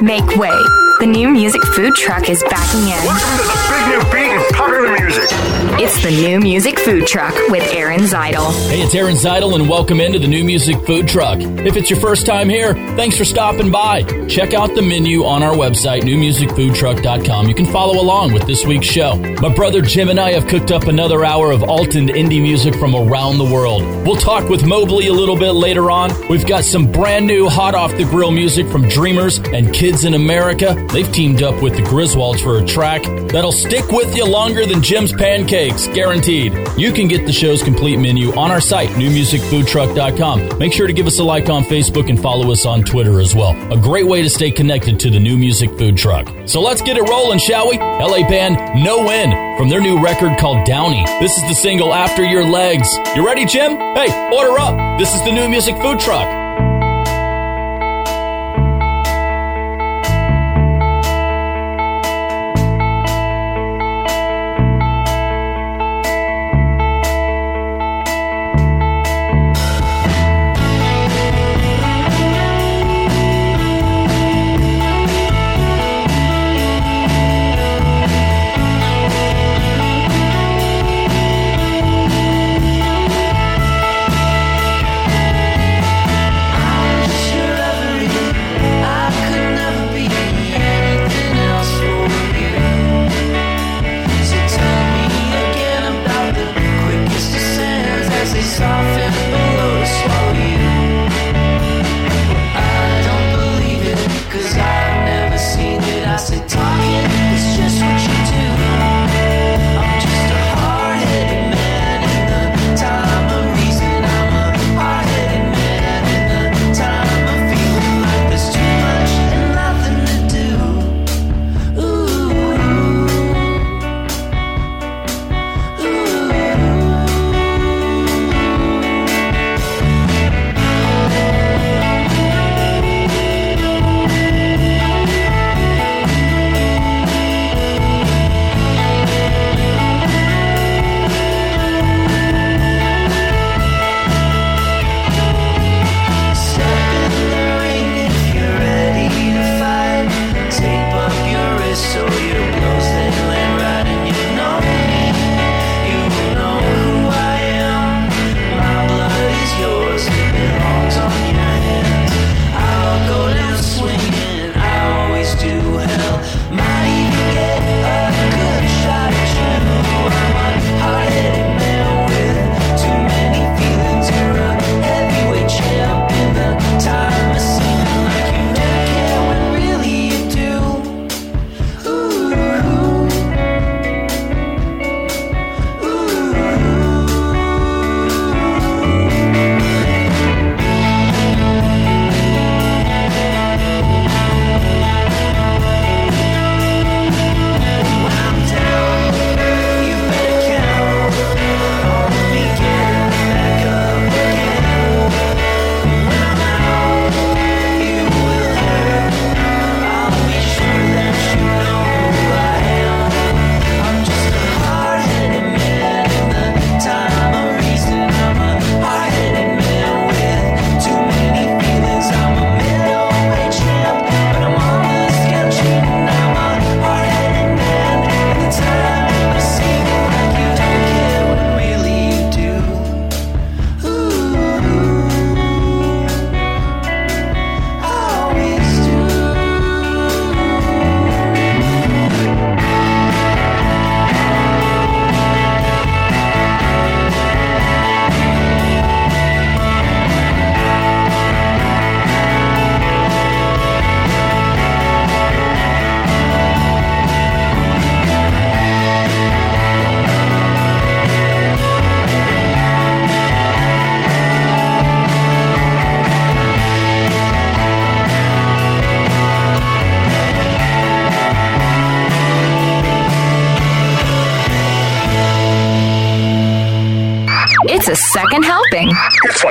Make way. The new music food truck is backing in. To the big new beat and popular music. It's the new music food truck with Aaron Zytle. Hey, it's Aaron Zytle, and welcome into the new music food truck. If it's your first time here, thanks for stopping by. Check out the menu on our website, newmusicfoodtruck.com. You can follow along with this week's show. My brother Jim and I have cooked up another hour of alt and indie music from around the world. We'll talk with Mobley a little bit later on. We've got some brand new hot off the grill music from Dreamers and Kids in America. They've teamed up with the Griswolds for a track that'll stick with you longer than Jim's pancakes, guaranteed. You can get the show's complete menu on our site, newmusicfoodtruck.com. Make sure to give us a like on Facebook and follow us on Twitter as well. A great way to stay connected to the new music food truck. So let's get it rolling, shall we? LA band No Win from their new record called Downy. This is the single After Your Legs. You ready, Jim? Hey, order up. This is the new music food truck.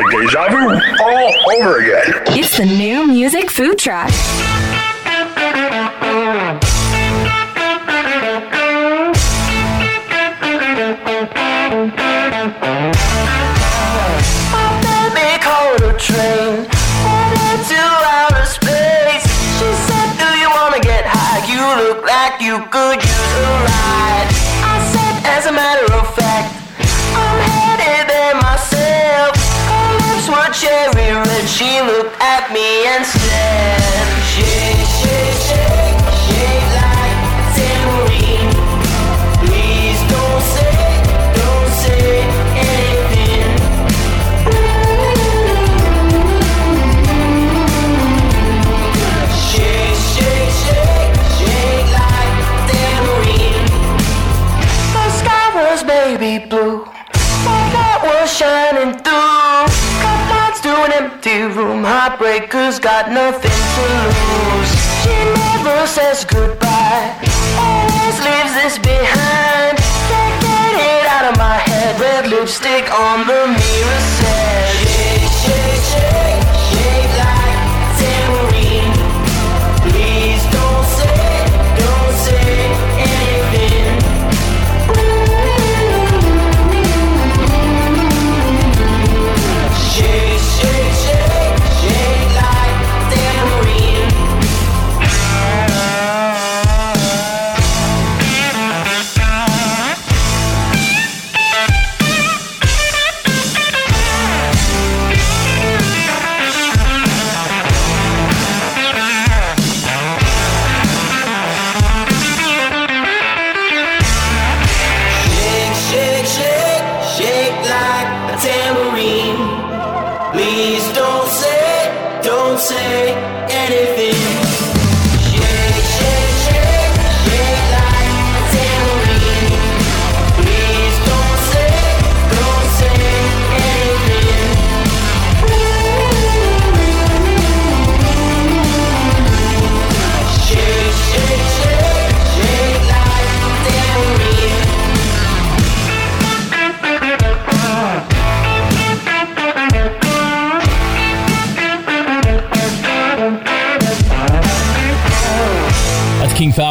It's shining through. Cut lights to an empty room. Heartbreakers got nothing to lose. She never says goodbye. Always leaves this behind. Can't get it out of my head. Red lipstick on the mirror says,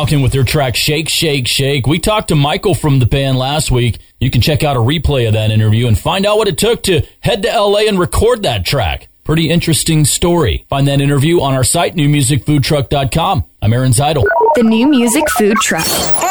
With their track Shake, Shake, Shake. We talked to Michael from the band last week. You can check out a replay of that interview and find out what it took to head to LA and record that track. Pretty interesting story. Find that interview on our site, newmusicfoodtruck.com. I'm Aaron Zytle. The new music food truck.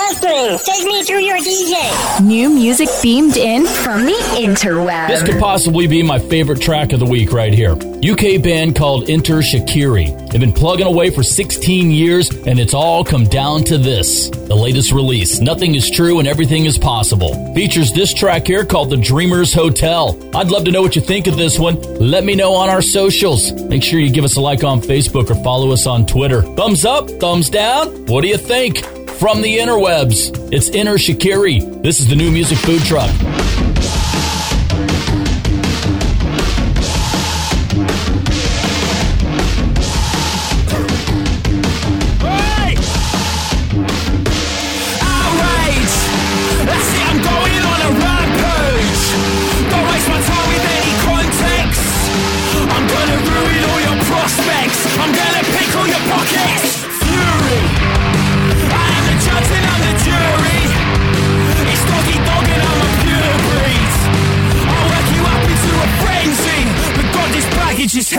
Austin, take me to your DJ. New music beamed in from the interweb. This could possibly be my favorite track of the week right here. UK band called Enter Shakiri. They've been plugging away for 16 years, and it's all come down to this. The latest release, Nothing is True and Everything is Possible, features this track here called The Dreamers Hotel. I'd love to know what you think of this one. Let me know on our socials. Make sure you give us a like on Facebook or follow us on Twitter. Thumbs up, thumbs down. What do you think? From the interwebs, it's Enter Shakiri. This is the new music food truck.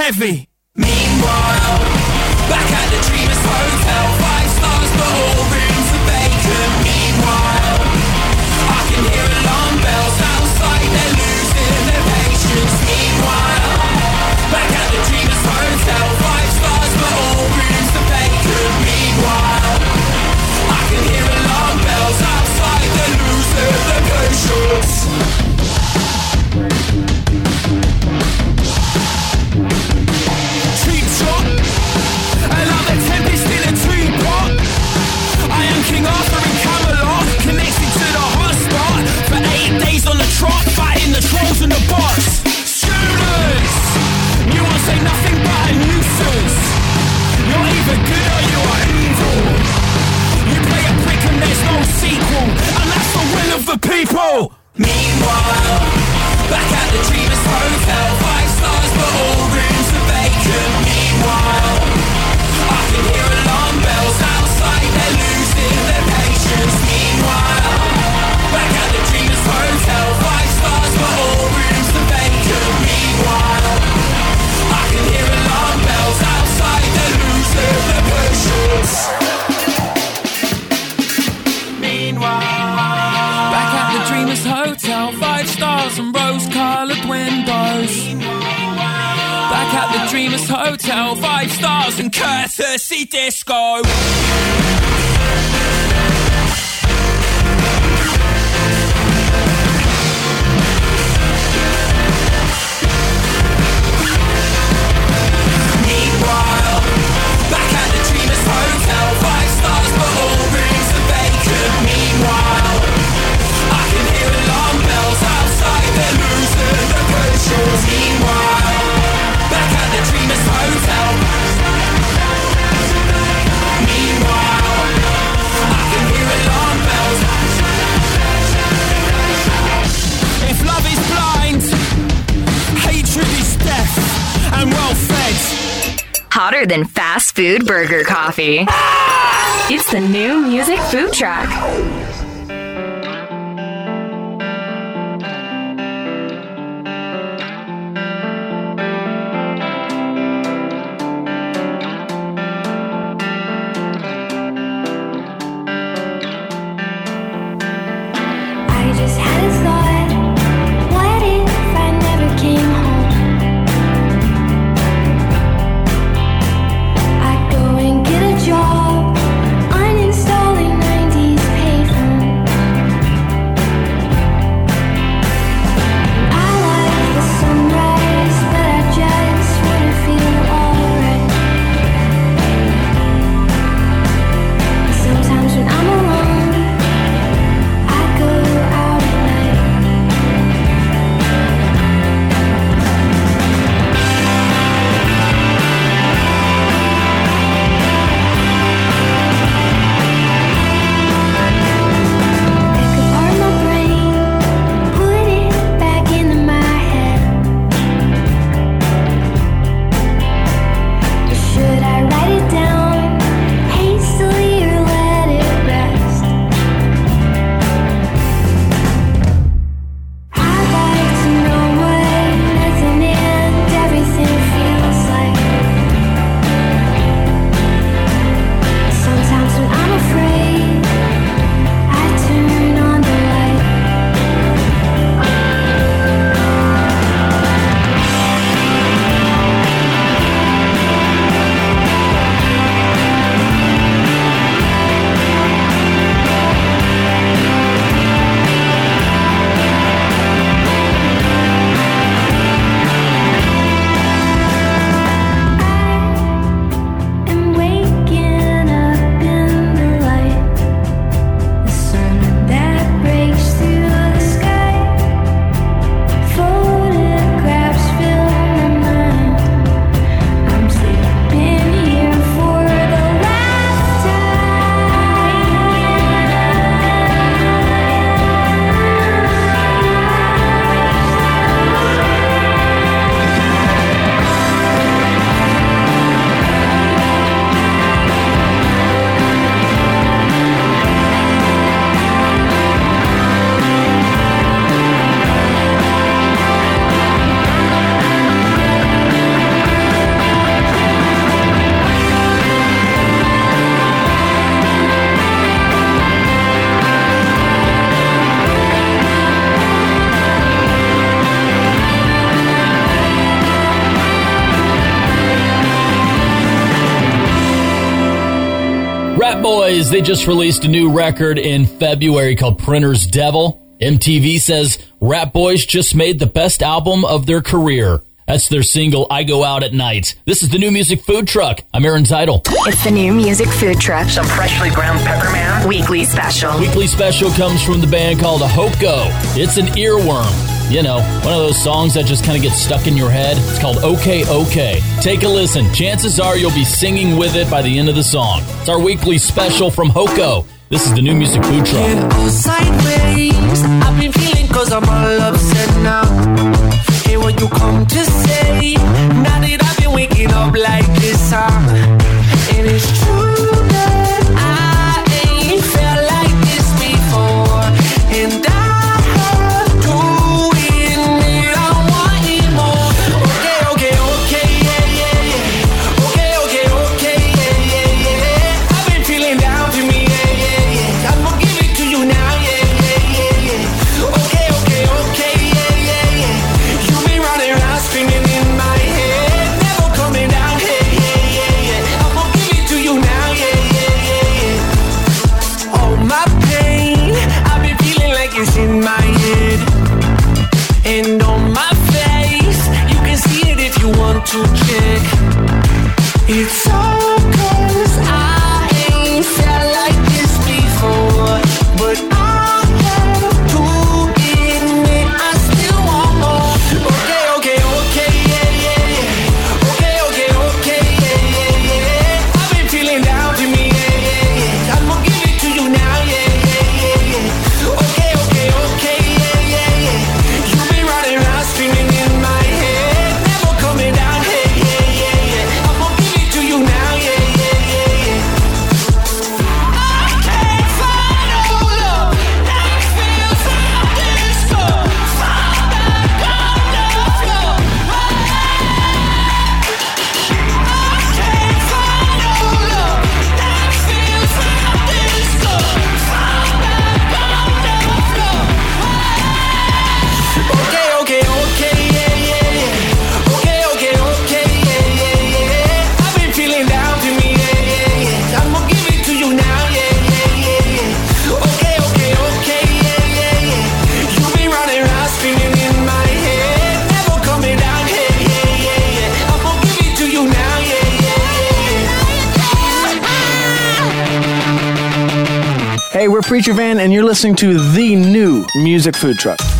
Baggage is heavy! Meanwhile, coffee. It's the new music food truck. Boys, they just released a new record in February called Printer's Devil. MTV says Ratboys just made the best album of their career. That's their single, I Go Out at Night. This is the new music food truck. I'm Aaron Zytle. It's the new music food truck. Some freshly ground pepperman. Weekly special. Weekly special comes from the band called Hoko. It's an earworm. You know, one of those songs that just kind of gets stuck in your head. It's called OK OK. Take a listen. Chances are you'll be singing with it by the end of the song. It's our weekly special from Hoko. This is the new music food truck. Sideways. I've been feeling cause I'm all upset now. What you come to say? Now that I've been waking up like this, huh? And it's true Preacher Van, and you're listening to the new music food truck.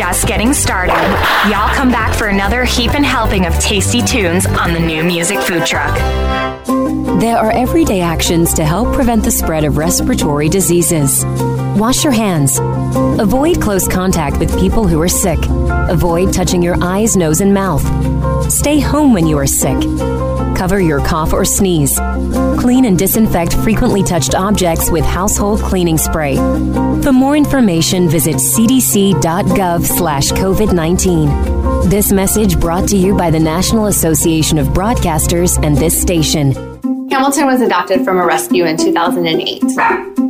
Just getting started. Y'all come back for another heap and helping of tasty tunes on the new music food truck. There are everyday actions to help prevent the spread of respiratory diseases. Wash your hands. Avoid close contact with people who are sick. Avoid touching your eyes, nose, and mouth. Stay home when you are sick. Cover your cough or sneeze. Clean and disinfect frequently touched objects with household cleaning spray. For more information, visit cdc.gov slash COVID-19. This message brought to you by the National Association of Broadcasters and this station. Hamilton was adopted from a rescue in 2008.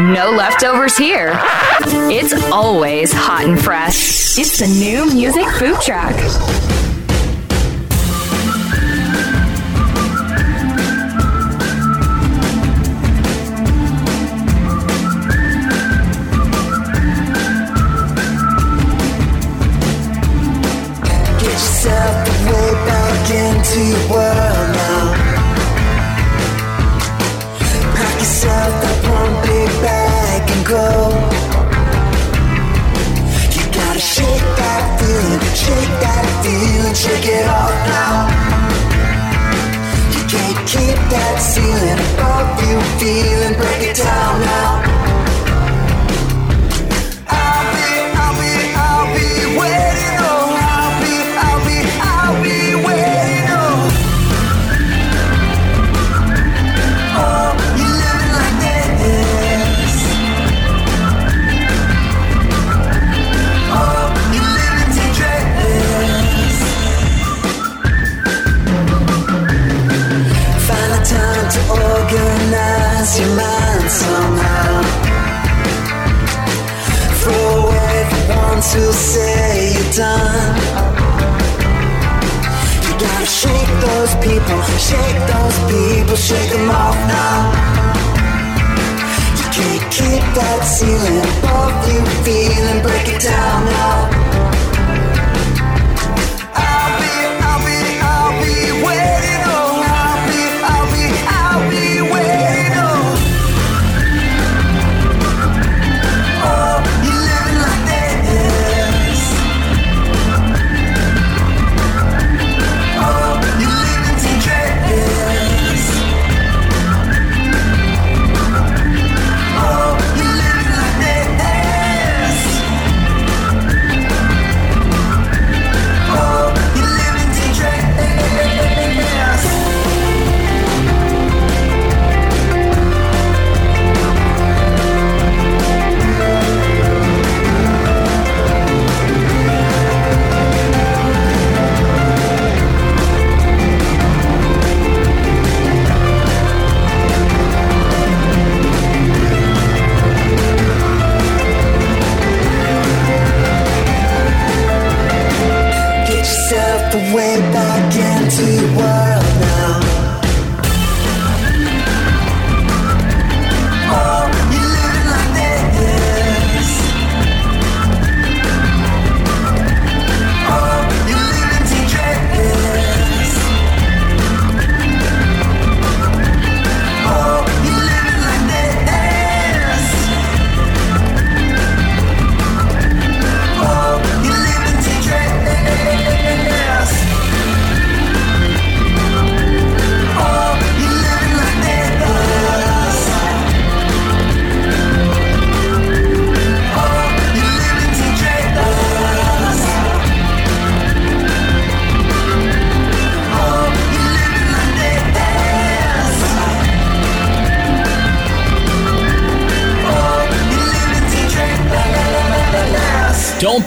No leftovers here. It's always hot and fresh. It's the new music food truck. Shake that feeling, shake it off now. You can't keep that ceiling above you feeling, break it down now. Shake those people, shake those people, shake them off now. You can't keep that ceiling above you feeling, break it down now. Yourself way back into your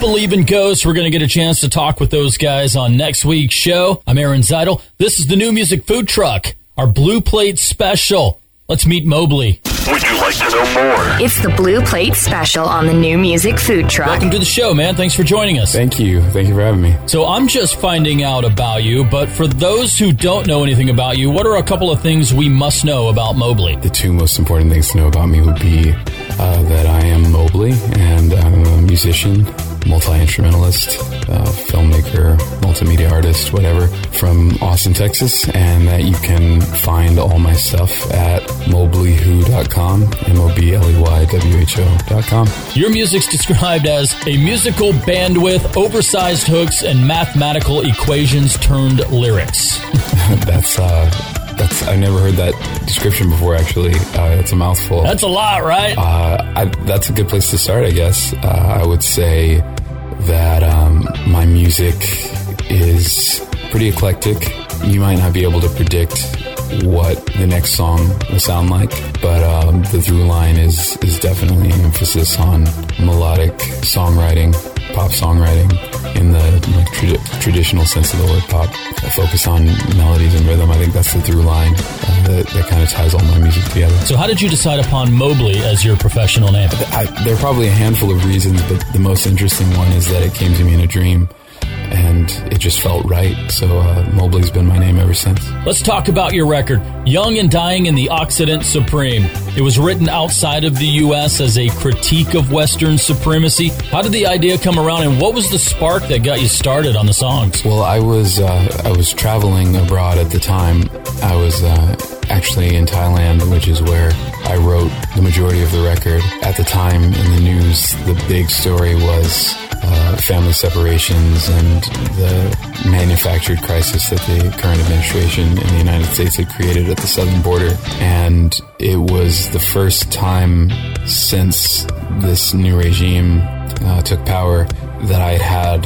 believe in ghosts. We're going to get a chance to talk with those guys on next week's show. I'm Aaron Zytle. This is the new music food truck, our blue plate special. Let's meet Mobley. Would you like to know more? It's the Blue Plate Special on the New Music Food Truck. Welcome to the show, man. Thanks for joining us. Thank you. Thank you for having me. So I'm just finding out about you, but for those who don't know anything about you, what are a couple of things we must know about Mobley? The two most important things to know about me would be uh, that I am Mobley and I'm a musician, multi instrumentalist, uh, filmmaker, multimedia artist, whatever, from Austin, Texas, and that you can find all my stuff at mobleywho.com, M O B L E Y W H O.com. Your music's described as a musical bandwidth, oversized hooks, and mathematical equations turned lyrics. that's uh, that's I never heard that description before. Actually, uh, it's a mouthful. That's a lot, right? Uh, I, that's a good place to start, I guess. Uh, I would say that um, my music is pretty eclectic. You might not be able to predict what the next song will sound like, but um, the through line is is definitely an emphasis on melodic songwriting, pop songwriting in the like, tradi- traditional sense of the word pop. I focus on melodies and rhythm. I think that's the through line uh, that, that kind of ties all my music together. So, how did you decide upon Mobley as your professional name? I, there are probably a handful of reasons, but the most interesting one is that it came to me in a dream and it just felt right. So uh, Mobley's been my name ever since. Let's talk about your record, Young and Dying in the Occident Supreme. It was written outside of the U.S. as a critique of Western supremacy. How did the idea come around, and what was the spark that got you started on the songs? Well, I was uh, I was traveling abroad at the time. I was uh, actually in Thailand, which is where I wrote the majority of the record. At the time in the news, the big story was uh, family separations and the manufactured crisis that the current administration in the United States had created at the southern border. And it was the first time since this new regime uh, took power that I had had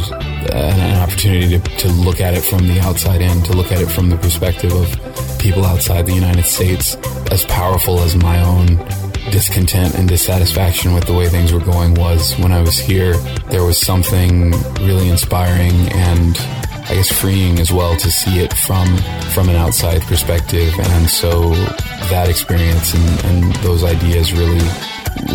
an opportunity to, to look at it from the outside in, to look at it from the perspective of people outside the United States, as powerful as my own discontent and dissatisfaction with the way things were going was when I was here. There was something really inspiring and I guess freeing as well to see it from from an outside perspective. And so that experience and, and those ideas really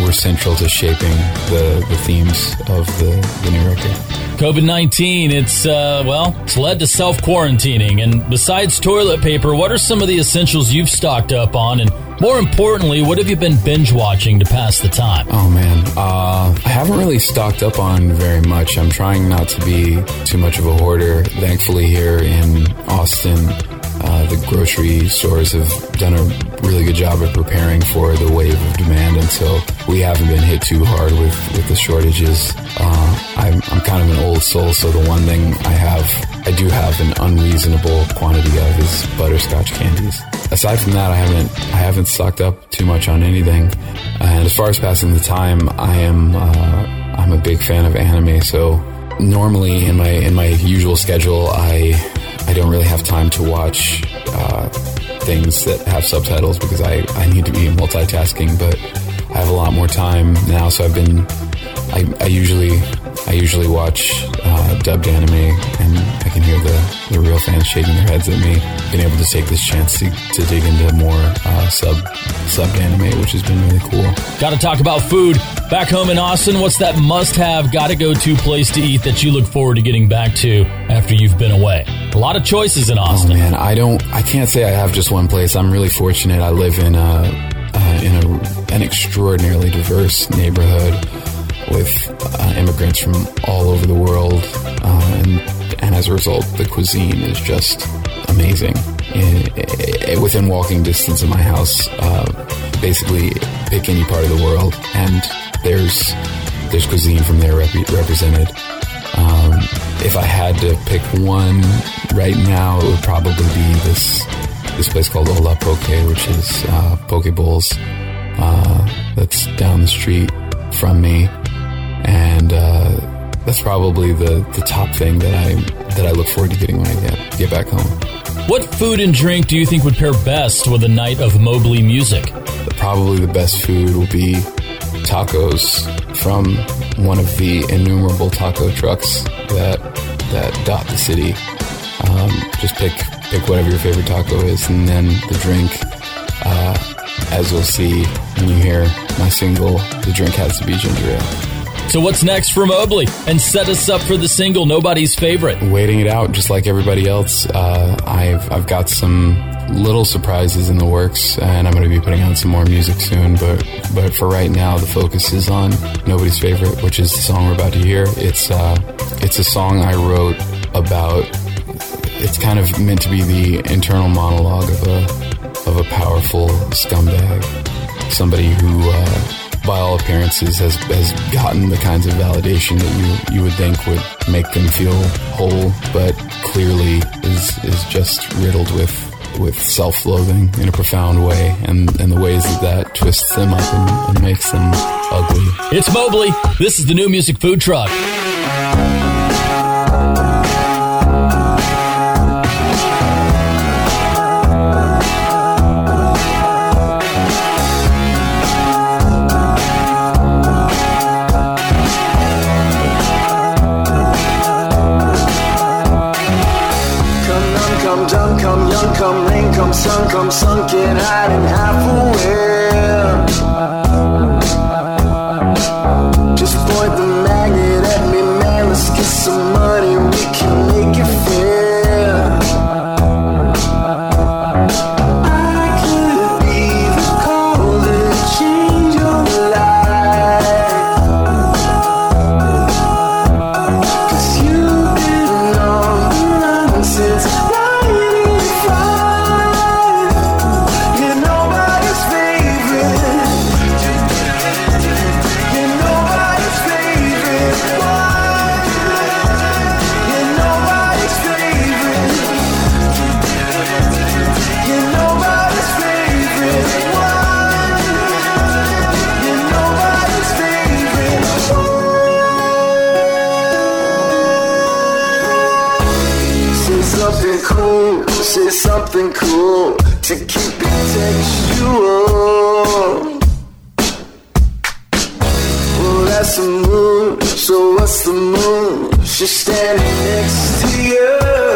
were central to shaping the, the themes of the, the new record. COVID 19, it's, uh, well, it's led to self quarantining. And besides toilet paper, what are some of the essentials you've stocked up on? And more importantly, what have you been binge watching to pass the time? Oh, man. Uh, I haven't really stocked up on very much. I'm trying not to be too much of a hoarder. Thankfully, here in Austin, uh, the grocery stores have done a really good job of preparing for the wave of demand, and so we haven't been hit too hard with, with the shortages. Uh, I'm, I'm kind of an old soul, so the one thing I have, I do have an unreasonable quantity of is butterscotch candies. Aside from that, I haven't I haven't stocked up too much on anything. And as far as passing the time, I am uh, I'm a big fan of anime, so normally in my in my usual schedule, I I don't really have time to watch uh, things that have subtitles because I, I need to be multitasking, but I have a lot more time now, so I've been I, I usually I usually watch uh, dubbed anime, and I can hear the, the real fans shaking their heads at me. Being able to take this chance to, to dig into more uh, sub subbed anime, which has been really cool. Got to talk about food. Back home in Austin, what's that must have, got to go to place to eat that you look forward to getting back to after you've been away? A lot of choices in Austin. Oh man, I don't, I can't say I have just one place. I'm really fortunate. I live in a, uh, in a, an extraordinarily diverse neighborhood with uh, immigrants from all over the world, uh, and and as a result, the cuisine is just amazing. In, in, within walking distance of my house, uh, basically pick any part of the world, and there's there's cuisine from there rep- represented. Um, if I had to pick one right now, it would probably be this this place called Ola Poke, which is uh, poke bowls uh, that's down the street from me and uh, that's probably the, the top thing that I that I look forward to getting when I get get back home. What food and drink do you think would pair best with a night of Mobley music? Probably the best food will be tacos from one of the innumerable taco trucks that that dot the city. Um, just pick pick whatever your favorite taco is, and then the drink. Uh, as you'll see when you hear my single, The Drink Has to Be Ginger Ale. So what's next for Mobley? And set us up for the single Nobody's Favorite. Waiting it out, just like everybody else. Uh, I've I've got some little surprises in the works, and I'm going to be putting out some more music soon. But but for right now, the focus is on Nobody's Favorite, which is the song we're about to hear. It's uh, it's a song I wrote about. It's kind of meant to be the internal monologue of a of a powerful scumbag, somebody who. Uh, by all appearances, has has gotten the kinds of validation that you you would think would make them feel whole, but clearly is is just riddled with with self-loathing in a profound way, and and the ways that that twists them up and, and makes them ugly. It's Mobley. This is the new music food truck. Sun, come sunken, hiding half aware. Say something cool to keep it textual. Well, that's the moon, so what's the moon? She's standing next to you.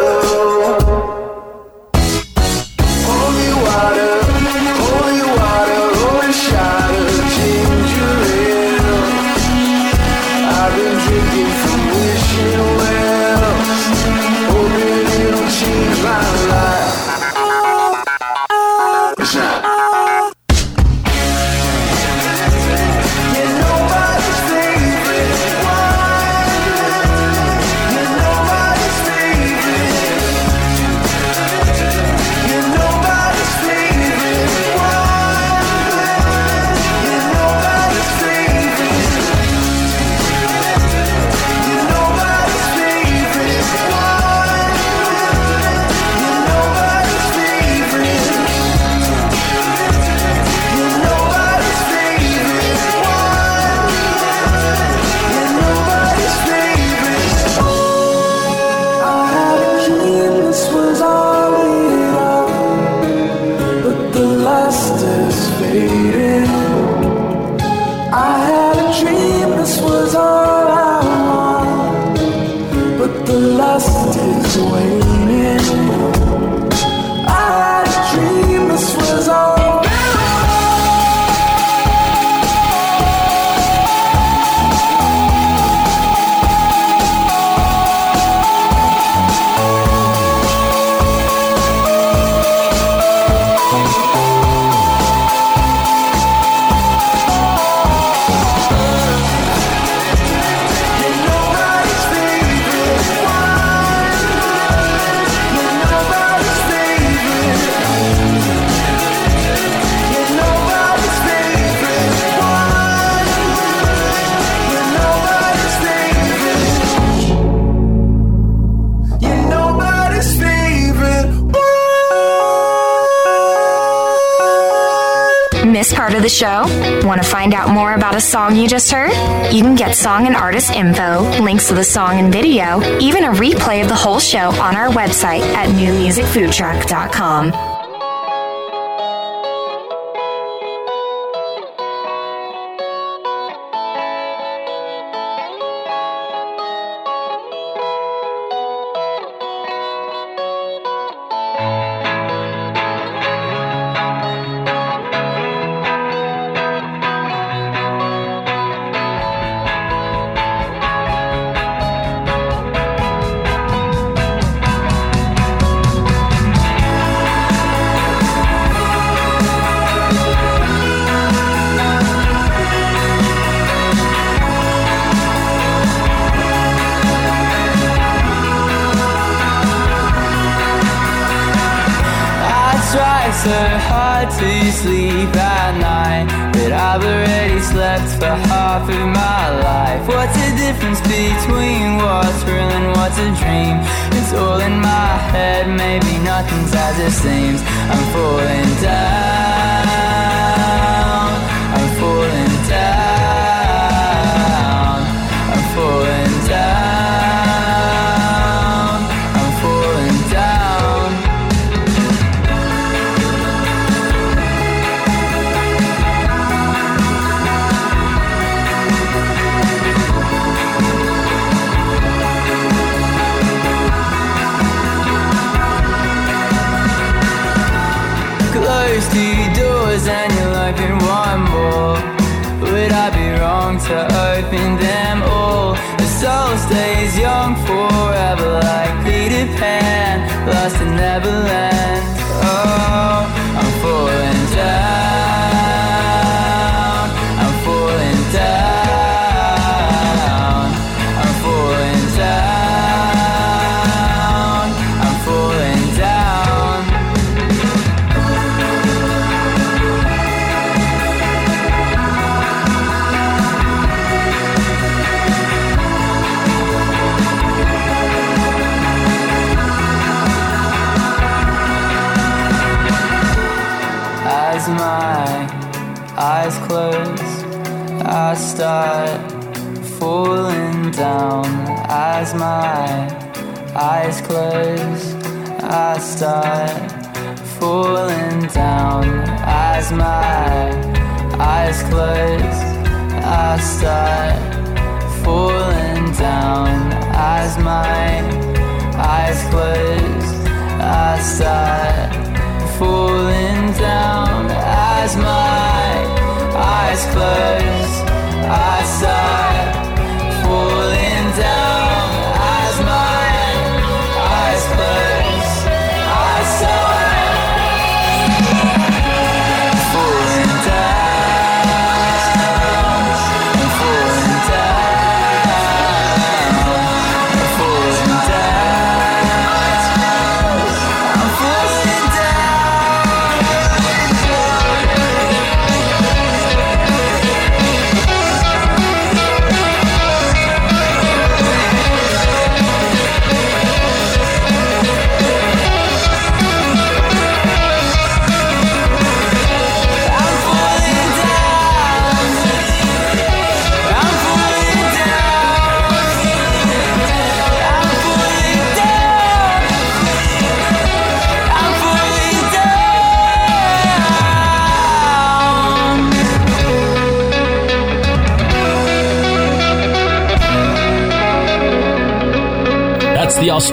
About a song you just heard? You can get song and artist info, links to the song and video, even a replay of the whole show on our website at newmusicfoodtruck.com.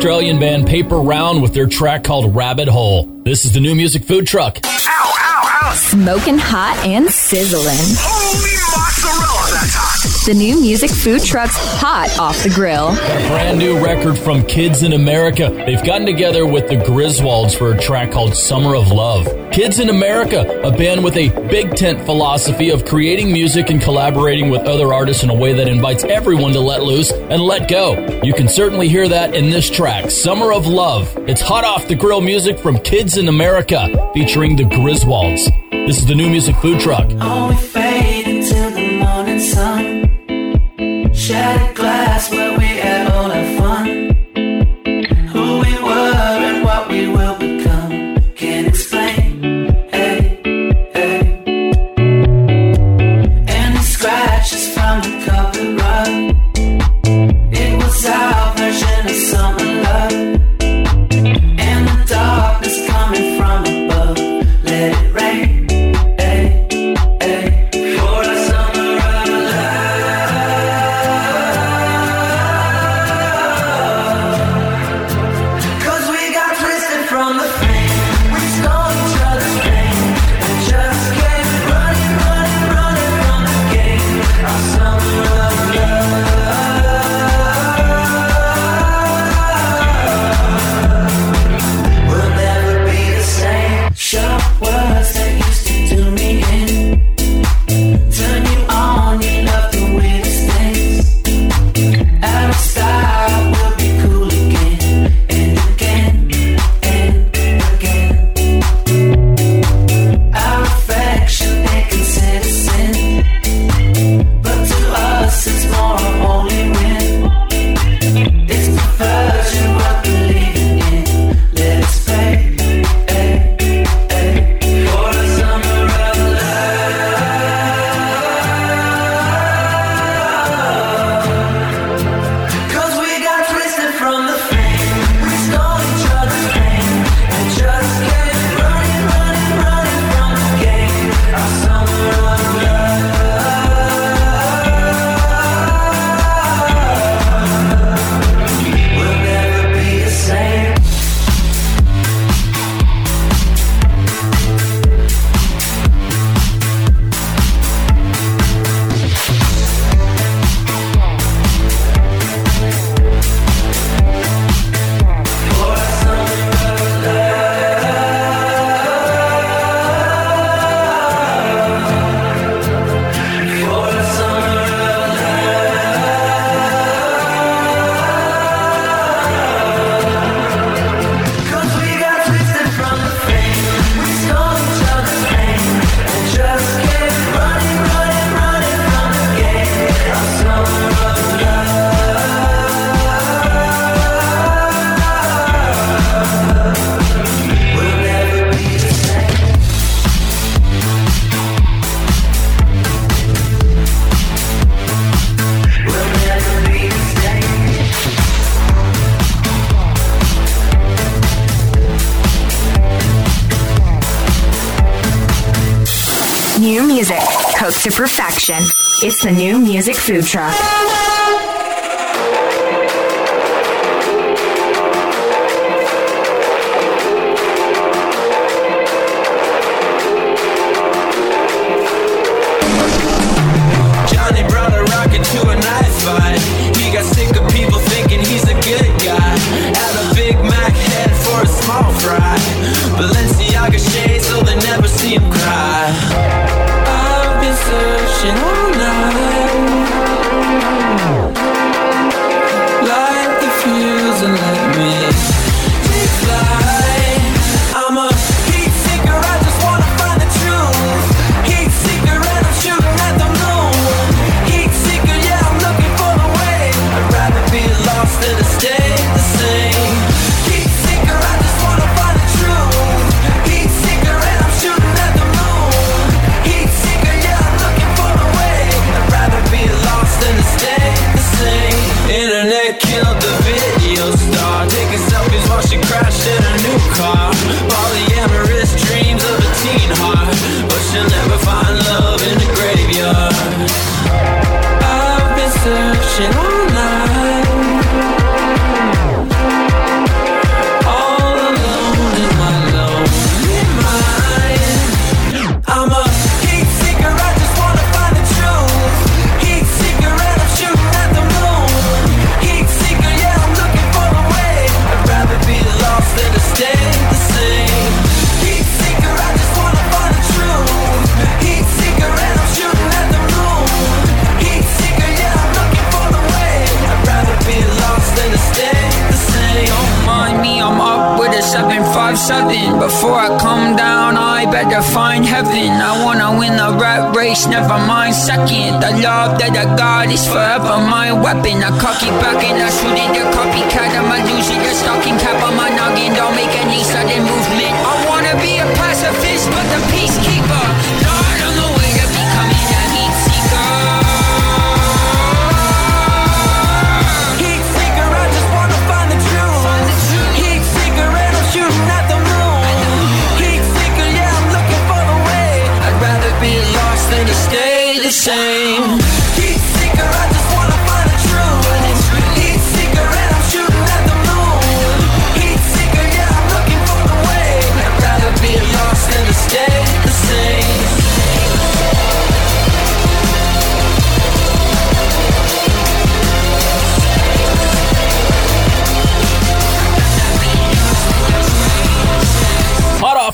Australian band Paper Round with their track called Rabbit Hole. This is the new music food truck. Ow, ow, ow. Smoking hot and sizzling. The new music food truck's hot off the grill. A brand new record from Kids in America. They've gotten together with the Griswolds for a track called Summer of Love. Kids in America, a band with a big tent philosophy of creating music and collaborating with other artists in a way that invites everyone to let loose and let go. You can certainly hear that in this track, Summer of Love. It's hot off the grill music from Kids in America, featuring the Griswolds. This is the new music food truck. Oh, Shattered glass where we had all our fun. Who we were and what we will become. Can't explain. Hey, hey. And the scratches from the carpet It's the new music food truck.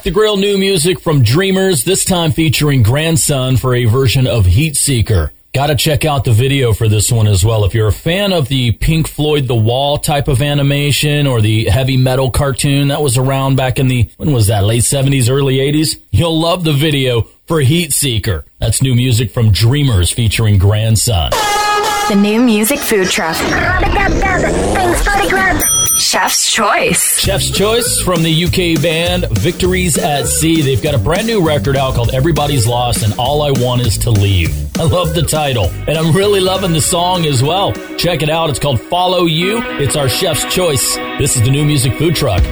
off the grill new music from Dreamers, this time featuring Grandson for a version of Heat Seeker. Gotta check out the video for this one as well. If you're a fan of the Pink Floyd The Wall type of animation or the heavy metal cartoon that was around back in the, when was that, late 70s, early 80s? You'll love the video for Heat Seeker. That's new music from Dreamers featuring Grandson the new music food truck. For the grub. Chef's Choice. Chef's Choice from the UK band Victories at Sea. They've got a brand new record out called Everybody's Lost and All I Want Is to Leave. I love the title and I'm really loving the song as well. Check it out. It's called Follow You. It's our Chef's Choice. This is the new music food truck.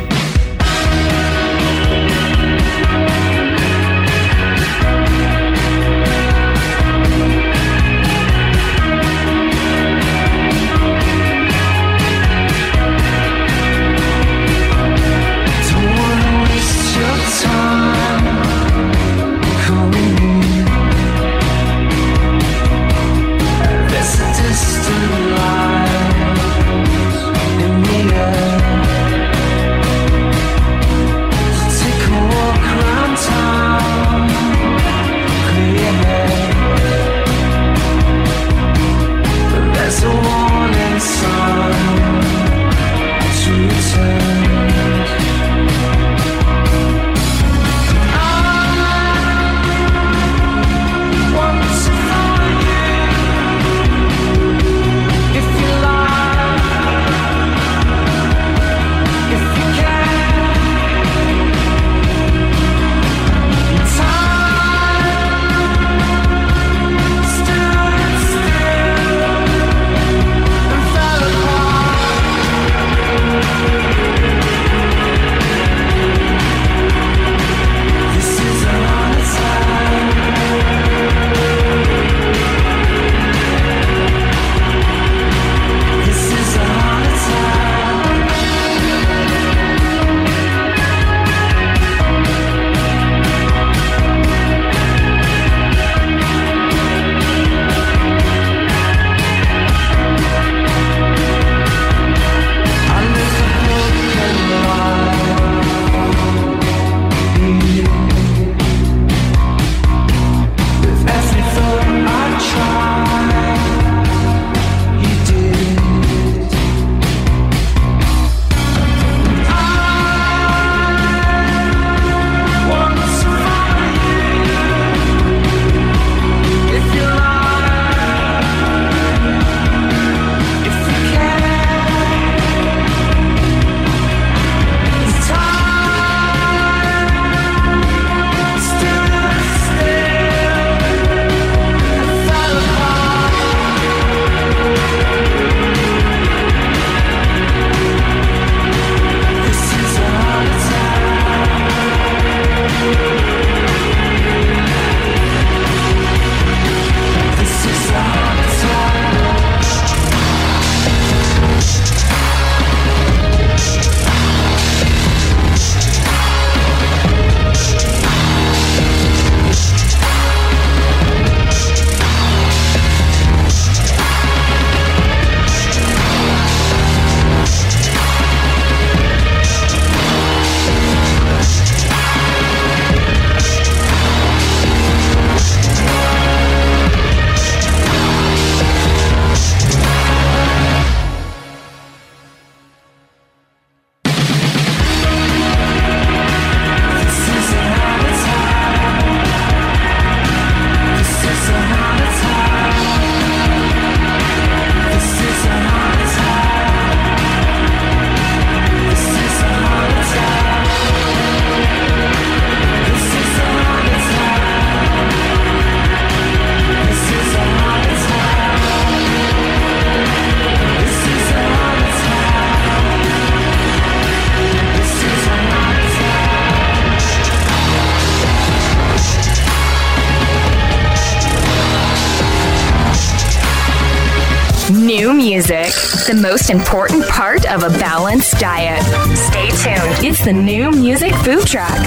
Most important part of a balanced diet. Stay tuned. It's the new music food truck.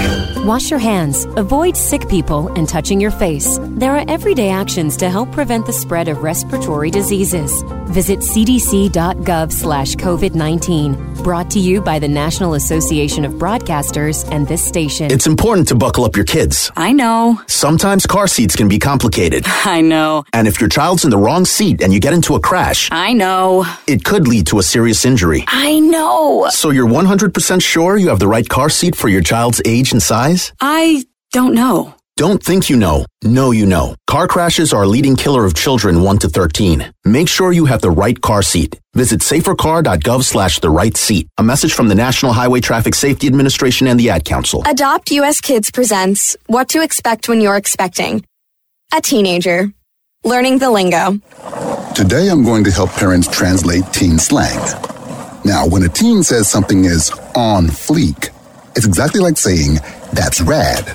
Wash your hands, avoid sick people, and touching your face. There are everyday actions to help prevent the spread of respiratory diseases. Visit cdc.gov slash COVID 19. Brought to you by the National Association of Broadcasters and this station. It's important to buckle up your kids. I know. Sometimes car seats can be complicated. I know. And if your child's in the wrong seat and you get into a crash, I know. it could lead to a serious injury. I know. So you're 100% sure you have the right car seat for your child's age and size? I don't know. Don't think you know. Know you know. Car crashes are a leading killer of children 1 to 13. Make sure you have the right car seat. Visit safercar.gov slash the right seat. A message from the National Highway Traffic Safety Administration and the Ad Council. Adopt US Kids presents What to Expect When You're Expecting. A teenager. Learning the lingo. Today I'm going to help parents translate teen slang. Now, when a teen says something is on fleek, it's exactly like saying, that's rad.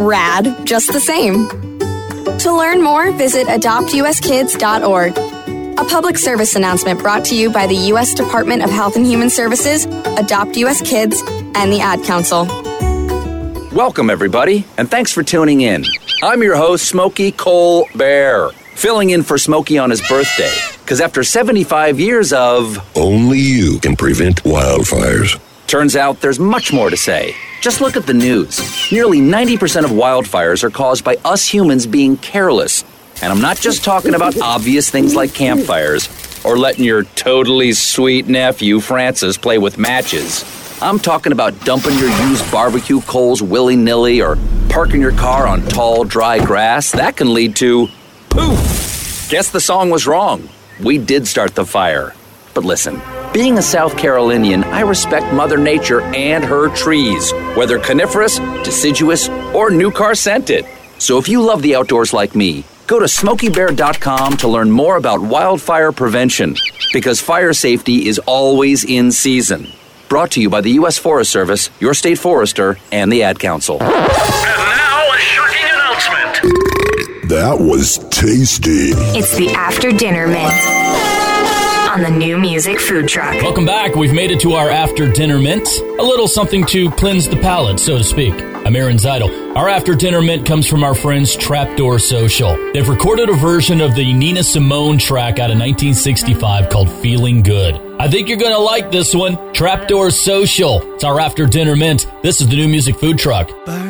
rad just the same. To learn more, visit adoptuskids.org. A public service announcement brought to you by the U.S. Department of Health and Human Services, Adopt U.S. Kids, and the Ad Council. Welcome, everybody, and thanks for tuning in. I'm your host, Smokey Colbert, filling in for Smokey on his birthday. Because after 75 years of. Only you can prevent wildfires. Turns out there's much more to say. Just look at the news. Nearly 90% of wildfires are caused by us humans being careless. And I'm not just talking about obvious things like campfires or letting your totally sweet nephew Francis play with matches. I'm talking about dumping your used barbecue coals willy nilly or parking your car on tall, dry grass. That can lead to poof. Guess the song was wrong. We did start the fire. But listen, being a South Carolinian, I respect Mother Nature and her trees, whether coniferous, deciduous, or new car scented. So if you love the outdoors like me, go to smokeybear.com to learn more about wildfire prevention, because fire safety is always in season. Brought to you by the U.S. Forest Service, your state forester, and the Ad Council. And now, a shocking announcement. That was tasty. It's the after dinner mint on the new music food truck. Welcome back. We've made it to our after dinner mint. A little something to cleanse the palate, so to speak. I'm Aaron Zytle. Our after dinner mint comes from our friends Trapdoor Social. They've recorded a version of the Nina Simone track out of 1965 called Feeling Good. I think you're going to like this one. Trapdoor Social. It's our after dinner mint. This is the new music food truck. flying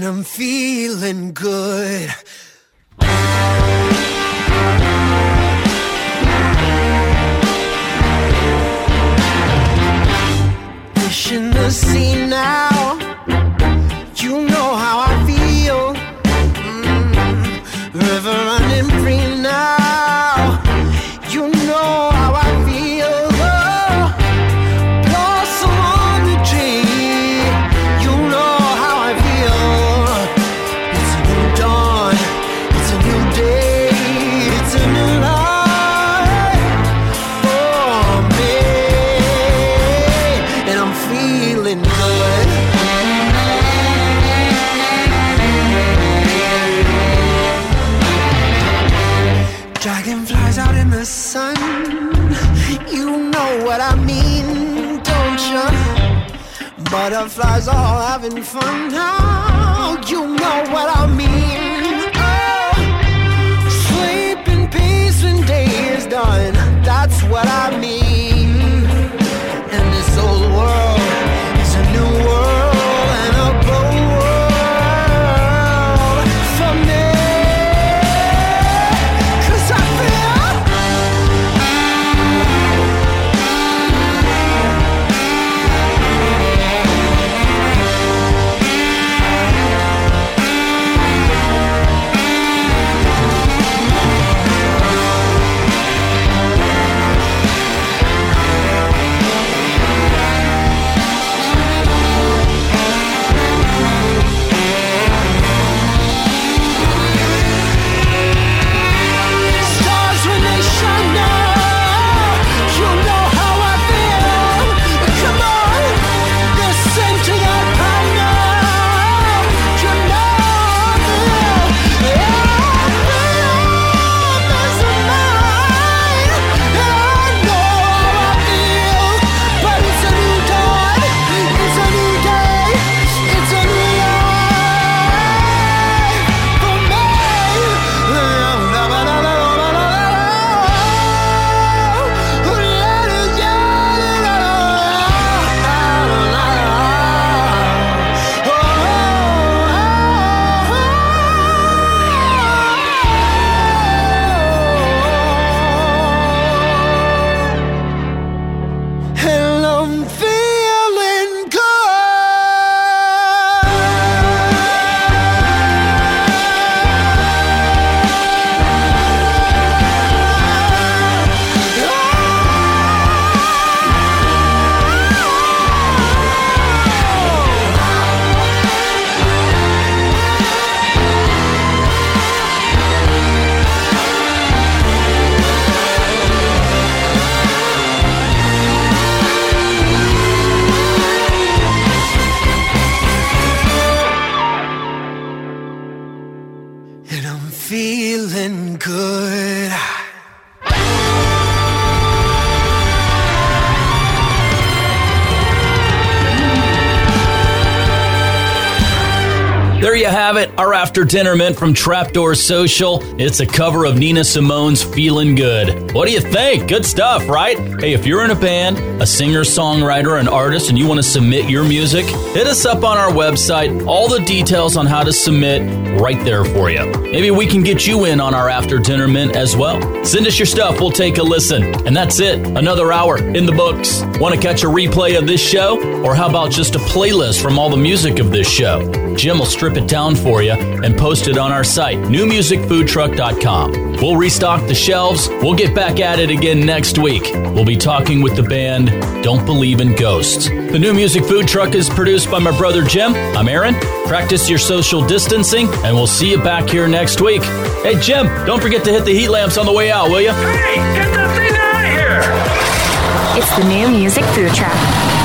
And I'm feeling good. Fish in the sea now. You know how I feel. Mm, river butterflies all having fun now. You know what I mean. Oh, sleep in peace when day is done. That's what I mean. After dinner mint from Trapdoor Social. It's a cover of Nina Simone's Feeling Good. What do you think? Good stuff, right? Hey, if you're in a band, a singer, songwriter, an artist, and you want to submit your music, hit us up on our website. All the details on how to submit right there for you. Maybe we can get you in on our after dinner mint as well. Send us your stuff, we'll take a listen. And that's it, another hour in the books. Want to catch a replay of this show? Or how about just a playlist from all the music of this show? Jim will strip it down for you and post it on our site, newmusicfoodtruck.com. We'll restock the shelves. We'll get back at it again next week. We'll be talking with the band Don't Believe in Ghosts. The New Music Food Truck is produced by my brother Jim. I'm Aaron. Practice your social distancing, and we'll see you back here next week. Hey, Jim, don't forget to hit the heat lamps on the way out, will you? Hey, get that thing out of here! It's the new music food truck.